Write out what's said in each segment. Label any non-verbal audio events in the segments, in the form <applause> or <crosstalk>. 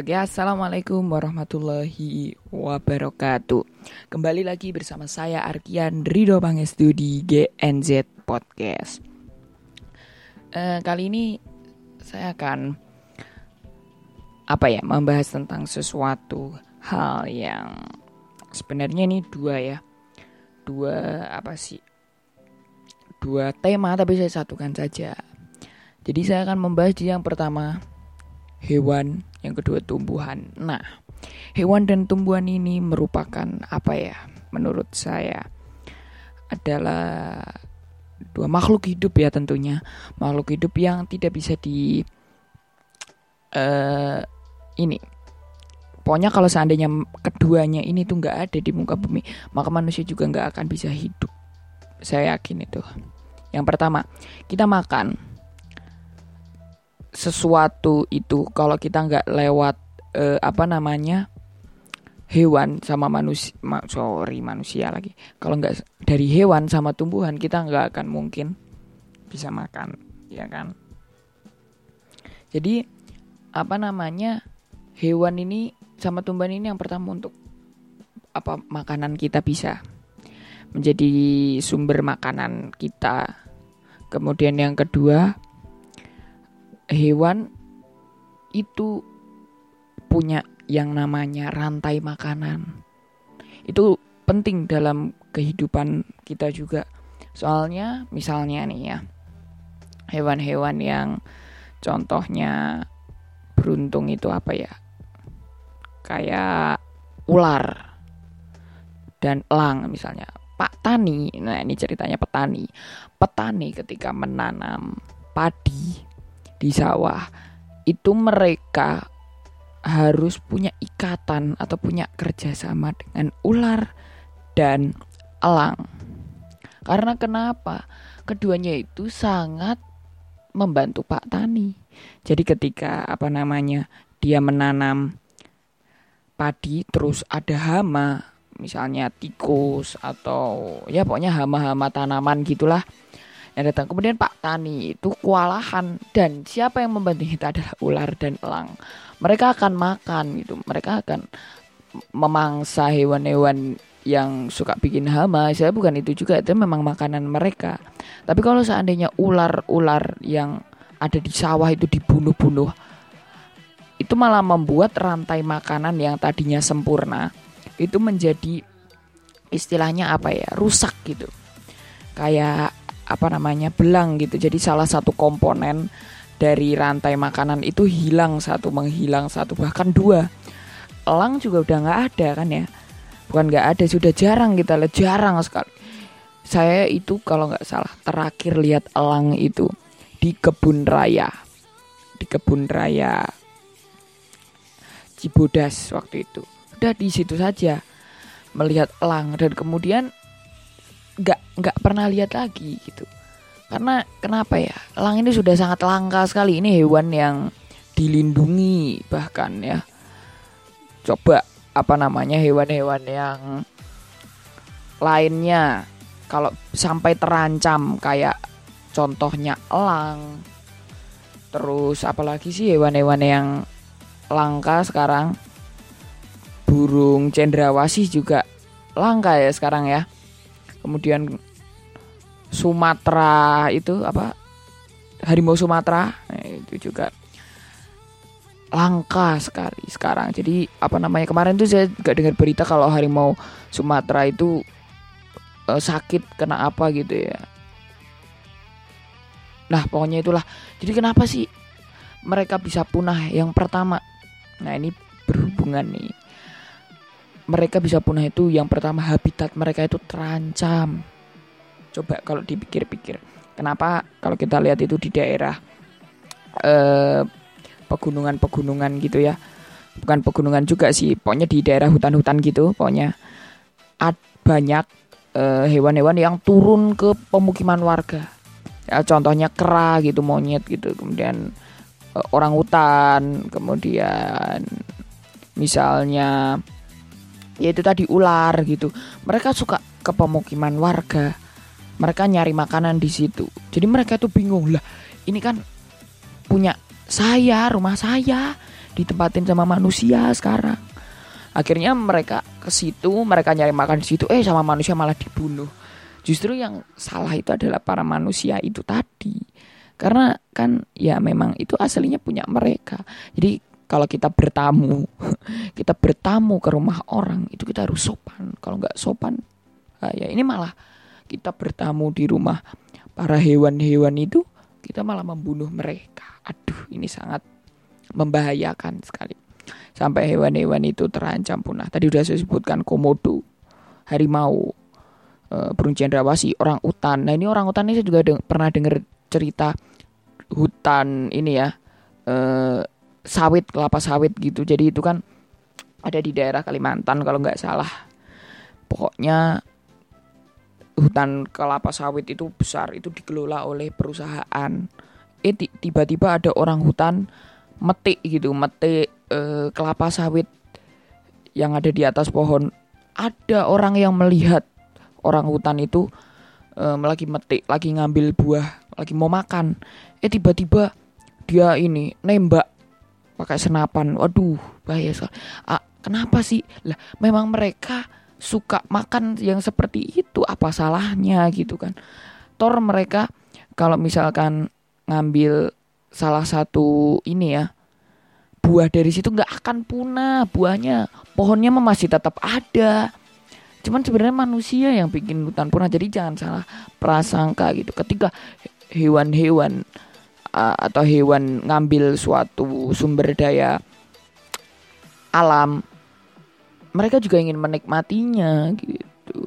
Oke, assalamualaikum warahmatullahi wabarakatuh. Kembali lagi bersama saya Arkian Rido Pangestu di GNZ Podcast. Eh, kali ini saya akan apa ya membahas tentang sesuatu hal yang sebenarnya ini dua ya, dua apa sih? Dua tema tapi saya satukan saja. Jadi saya akan membahas di yang pertama hewan, yang kedua tumbuhan. Nah, hewan dan tumbuhan ini merupakan apa ya? Menurut saya adalah dua makhluk hidup ya tentunya, makhluk hidup yang tidak bisa di uh, ini. Pokoknya kalau seandainya keduanya ini tuh nggak ada di muka bumi, maka manusia juga nggak akan bisa hidup. Saya yakin itu. Yang pertama, kita makan sesuatu itu kalau kita nggak lewat uh, apa namanya hewan sama manusia ma sorry manusia lagi. Kalau nggak dari hewan sama tumbuhan kita nggak akan mungkin bisa makan ya kan? Jadi apa namanya hewan ini sama tumbuhan ini yang pertama untuk apa makanan kita bisa menjadi sumber makanan kita. Kemudian yang kedua hewan itu punya yang namanya rantai makanan. Itu penting dalam kehidupan kita juga. Soalnya misalnya nih ya, hewan-hewan yang contohnya beruntung itu apa ya? Kayak ular dan elang misalnya. Pak Tani, nah ini ceritanya petani. Petani ketika menanam padi di sawah itu mereka harus punya ikatan atau punya kerjasama dengan ular dan elang. Karena kenapa? Keduanya itu sangat membantu Pak Tani. Jadi ketika apa namanya dia menanam padi terus ada hama, misalnya tikus atau ya pokoknya hama-hama tanaman gitulah yang datang. Kemudian Pak Tani itu kewalahan dan siapa yang membantu kita adalah ular dan elang. Mereka akan makan gitu. Mereka akan memangsa hewan-hewan yang suka bikin hama. Saya bukan itu juga itu memang makanan mereka. Tapi kalau seandainya ular-ular yang ada di sawah itu dibunuh-bunuh itu malah membuat rantai makanan yang tadinya sempurna itu menjadi istilahnya apa ya rusak gitu kayak apa namanya belang gitu. Jadi salah satu komponen dari rantai makanan itu hilang satu, menghilang satu, bahkan dua. Elang juga udah nggak ada kan ya? Bukan nggak ada, sudah jarang kita lihat, jarang sekali. Saya itu kalau nggak salah terakhir lihat elang itu di kebun raya, di kebun raya Cibodas waktu itu. Udah di situ saja melihat elang dan kemudian nggak nggak pernah lihat lagi gitu. Karena kenapa ya? Elang ini sudah sangat langka sekali. Ini hewan yang dilindungi bahkan ya. Coba apa namanya hewan-hewan yang lainnya. Kalau sampai terancam kayak contohnya elang. Terus apalagi sih hewan-hewan yang langka sekarang? Burung cendrawasih juga langka ya sekarang ya kemudian Sumatera itu apa? Harimau Sumatera. Nah, itu juga langka sekali sekarang. Jadi apa namanya kemarin tuh saya gak dengar berita kalau harimau Sumatera itu uh, sakit kena apa gitu ya. Nah pokoknya itulah. Jadi kenapa sih mereka bisa punah? Yang pertama nah ini berhubungan nih mereka bisa punah itu yang pertama habitat mereka itu terancam. Coba kalau dipikir-pikir, kenapa kalau kita lihat itu di daerah eh, pegunungan-pegunungan gitu ya, bukan pegunungan juga sih, pokoknya di daerah hutan-hutan gitu, pokoknya ad, banyak eh, hewan-hewan yang turun ke pemukiman warga. Ya, contohnya kera gitu, monyet gitu, kemudian eh, orang hutan, kemudian misalnya yaitu tadi ular gitu. Mereka suka ke pemukiman warga. Mereka nyari makanan di situ. Jadi mereka tuh bingung lah. Ini kan punya saya, rumah saya. ditempatin sama manusia sekarang akhirnya mereka ke situ mereka nyari makan di situ eh sama manusia malah dibunuh justru yang salah itu adalah para manusia itu tadi karena kan ya memang itu aslinya punya mereka jadi kalau kita bertamu <laughs> kita bertamu ke rumah orang itu kita harus sopan kalau nggak sopan nah ya ini malah kita bertamu di rumah para hewan-hewan itu kita malah membunuh mereka aduh ini sangat membahayakan sekali sampai hewan-hewan itu terancam punah. Tadi sudah saya sebutkan komodo, harimau, burung cendrawasih, orang utan. Nah ini orang utan ini saya juga deng pernah dengar cerita hutan ini ya, e, sawit kelapa sawit gitu. Jadi itu kan ada di daerah Kalimantan kalau nggak salah. Pokoknya hutan kelapa sawit itu besar, itu dikelola oleh perusahaan. Eh tiba-tiba ada orang hutan metik gitu, metik eh, kelapa sawit yang ada di atas pohon ada orang yang melihat orang hutan itu eh, lagi metik lagi ngambil buah lagi mau makan eh tiba-tiba dia ini nembak pakai senapan. Waduh bahaya sekali ah, kenapa sih? Lah memang mereka suka makan yang seperti itu. Apa salahnya gitu kan? Tor mereka kalau misalkan ngambil salah satu ini ya buah dari situ nggak akan punah buahnya pohonnya masih tetap ada. Cuman sebenarnya manusia yang bikin hutan punah jadi jangan salah prasangka gitu. Ketika hewan-hewan uh, atau hewan ngambil suatu sumber daya alam mereka juga ingin menikmatinya gitu.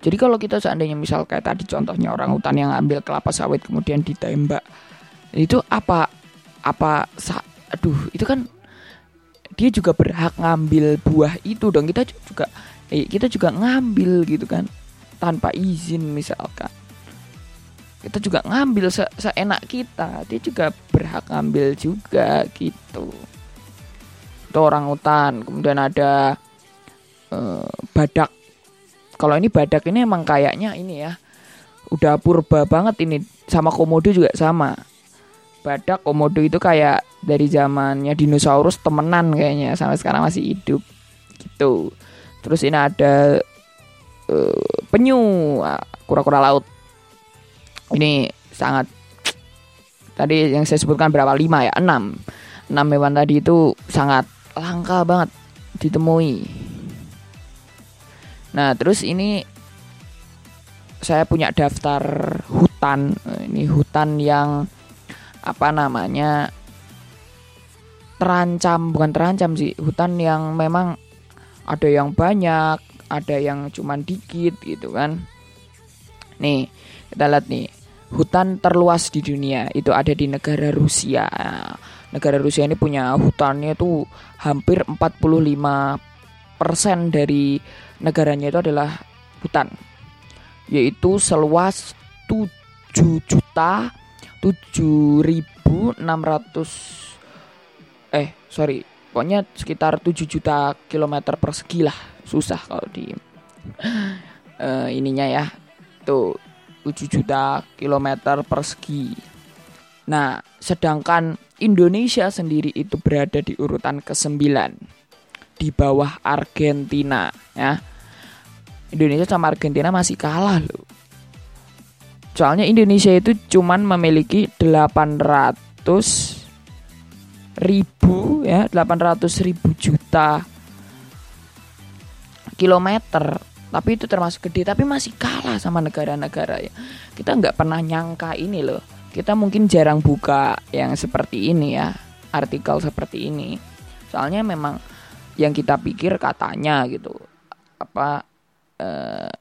Jadi kalau kita seandainya misal kayak tadi contohnya orang hutan yang ambil kelapa sawit kemudian ditembak itu apa apa aduh itu kan dia juga berhak ngambil buah itu dong. Kita juga eh, kita juga ngambil gitu kan tanpa izin misalkan kita juga ngambil se seenak kita. Dia juga berhak ngambil juga gitu. Itu orang hutan. Kemudian ada uh, badak. Kalau ini badak ini emang kayaknya ini ya udah purba banget. Ini sama komodo juga sama. Badak komodo itu kayak dari zamannya dinosaurus temenan kayaknya. Sampai sekarang masih hidup. Gitu. Terus ini ada uh, penyu. Ah, kura-kura laut ini sangat tadi yang saya sebutkan berapa? Lima ya? Enam. Enam hewan tadi itu sangat langka banget ditemui. Nah terus ini saya punya daftar hutan. Ini hutan yang apa namanya terancam. Bukan terancam sih hutan yang memang ada yang banyak ada yang cuman dikit gitu kan. Nih kita lihat nih hutan terluas di dunia. Itu ada di negara Rusia. Negara Rusia ini punya hutannya tuh hampir 45 persen dari negaranya itu adalah hutan. Yaitu seluas 7 juta 7600 eh sorry pokoknya sekitar 7 juta kilometer persegi lah. Susah kalau di uh, ininya ya. Tuh 7 juta kilometer persegi. Nah sedangkan Indonesia sendiri itu berada di urutan ke-9 di bawah Argentina ya. Indonesia sama Argentina masih kalah loh. Soalnya Indonesia itu cuman memiliki 800 ribu ya 800 ribu juta kilometer tapi itu termasuk gede tapi masih kalah sama negara-negara ya. Kita nggak pernah nyangka ini loh. Kita mungkin jarang buka yang seperti ini ya artikel seperti ini. Soalnya memang yang kita pikir katanya gitu apa eh,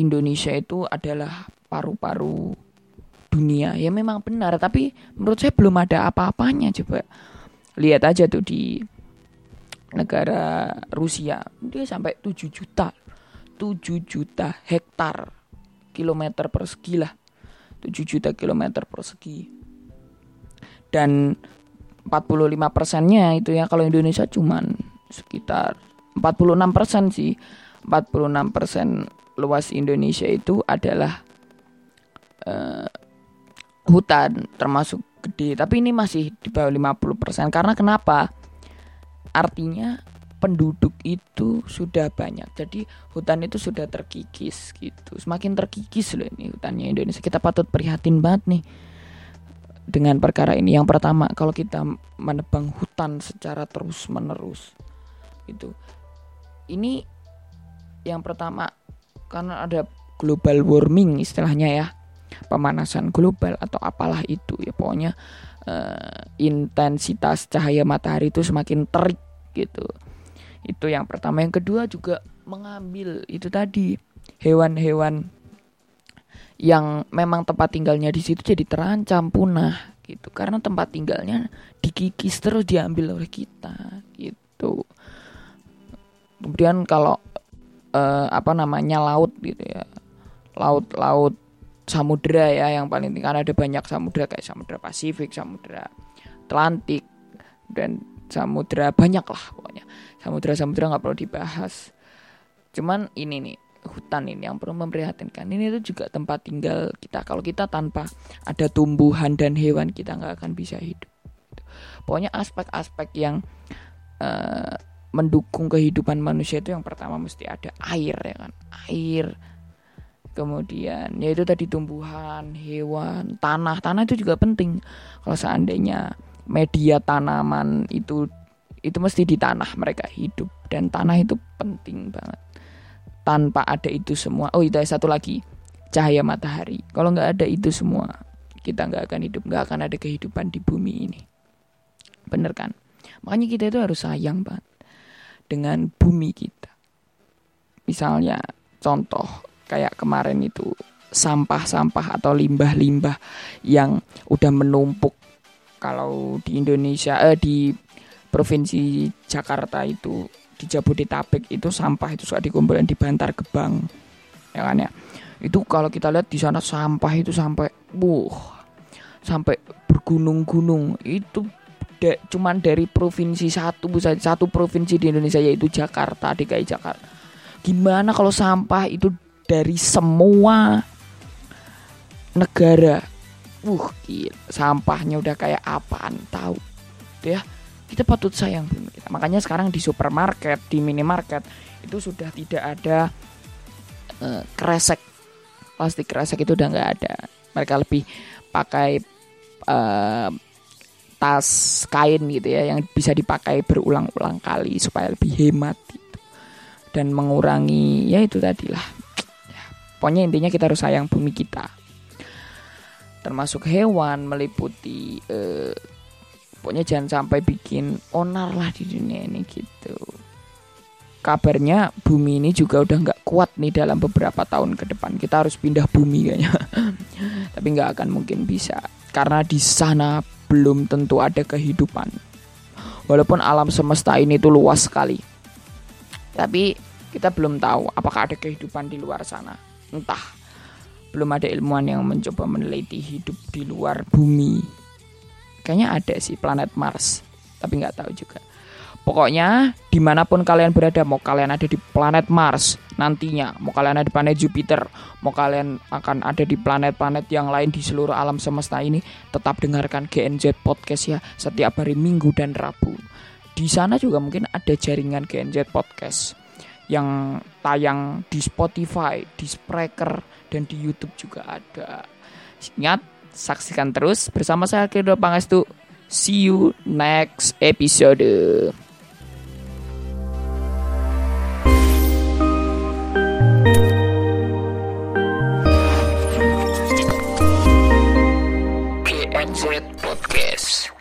Indonesia itu adalah paru-paru dunia. Ya memang benar tapi menurut saya belum ada apa-apanya coba lihat aja tuh di negara Rusia. Dia sampai 7 juta 7 juta hektar kilometer persegi lah. 7 juta kilometer persegi. Dan 45 persennya itu ya kalau Indonesia cuman sekitar 46 persen sih. 46 persen luas Indonesia itu adalah uh, hutan termasuk gede. Tapi ini masih di bawah 50% karena kenapa artinya penduduk itu sudah banyak. Jadi hutan itu sudah terkikis gitu. Semakin terkikis loh ini hutannya Indonesia. Kita patut prihatin banget nih dengan perkara ini. Yang pertama kalau kita menebang hutan secara terus menerus itu ini yang pertama karena ada global warming istilahnya ya pemanasan global atau apalah itu ya pokoknya uh, intensitas cahaya matahari itu semakin terik gitu. Itu yang pertama. Yang kedua juga mengambil itu tadi hewan-hewan yang memang tempat tinggalnya di situ jadi terancam punah gitu. Karena tempat tinggalnya dikikis terus diambil oleh kita gitu. Kemudian kalau uh, apa namanya laut gitu ya. Laut laut samudera ya yang paling tinggi. Ada banyak samudera kayak samudera Pasifik samudera Atlantik dan samudera banyak lah pokoknya. Samudera-samudera nggak perlu dibahas. Cuman ini nih hutan ini yang perlu memprihatinkan. Ini itu juga tempat tinggal kita. Kalau kita tanpa ada tumbuhan dan hewan kita nggak akan bisa hidup. Pokoknya aspek-aspek yang uh, mendukung kehidupan manusia itu yang pertama mesti ada air ya kan? Air kemudian. Yaitu tadi tumbuhan hewan tanah. Tanah itu juga penting. Kalau seandainya media tanaman itu itu mesti di tanah mereka hidup. Dan tanah itu penting banget. Tanpa ada itu semua. Oh itu satu lagi. Cahaya matahari. Kalau nggak ada itu semua kita nggak akan hidup. Nggak akan ada kehidupan di bumi ini. Bener kan? Makanya kita itu harus sayang banget dengan bumi kita. Misalnya contoh kayak kemarin itu sampah-sampah atau limbah-limbah yang udah menumpuk. Kalau di Indonesia eh di provinsi Jakarta itu di Jabodetabek itu sampah itu suka dikumpulkan di Bantar Gebang ya kan ya? Itu kalau kita lihat di sana sampah itu sampai buh sampai bergunung-gunung. Itu de, cuman dari provinsi satu satu provinsi di Indonesia yaitu Jakarta DKI Jakarta. Gimana kalau sampah itu dari semua negara. Uh gila, sampahnya udah kayak apaan tahu. Ya. Kita patut sayang bumi kita makanya sekarang di supermarket di minimarket itu sudah tidak ada uh, kresek. Plastik kresek itu udah nggak ada. Mereka lebih pakai uh, tas kain gitu ya yang bisa dipakai berulang-ulang kali supaya lebih hemat gitu. Dan mengurangi ya itu tadi lah pokoknya intinya kita harus sayang bumi kita. Termasuk hewan meliputi eh, pokoknya jangan sampai bikin onar lah di dunia ini gitu. Kabarnya bumi ini juga udah nggak kuat nih dalam beberapa tahun ke depan. Kita harus pindah bumi kayaknya. <laughs> Tapi nggak akan mungkin bisa. Karena di sana belum tentu ada kehidupan. Walaupun alam semesta ini tuh luas sekali. Tapi kita belum tahu apakah ada kehidupan di luar sana entah belum ada ilmuwan yang mencoba meneliti hidup di luar bumi. Kayaknya ada sih planet Mars, tapi nggak tahu juga. Pokoknya di mana pun kalian berada, mau kalian ada di planet Mars nantinya, mau kalian ada di planet Jupiter, mau kalian akan ada di planet-planet yang lain di seluruh alam semesta ini, tetap dengarkan GNZ Podcast ya setiap hari Minggu dan Rabu. Di sana juga mungkin ada jaringan GNZ Podcast yang tayang di Spotify, di Spreaker, dan di YouTube juga ada. Ingat, saksikan terus bersama saya Kido Pangestu. See you next episode. Podcast.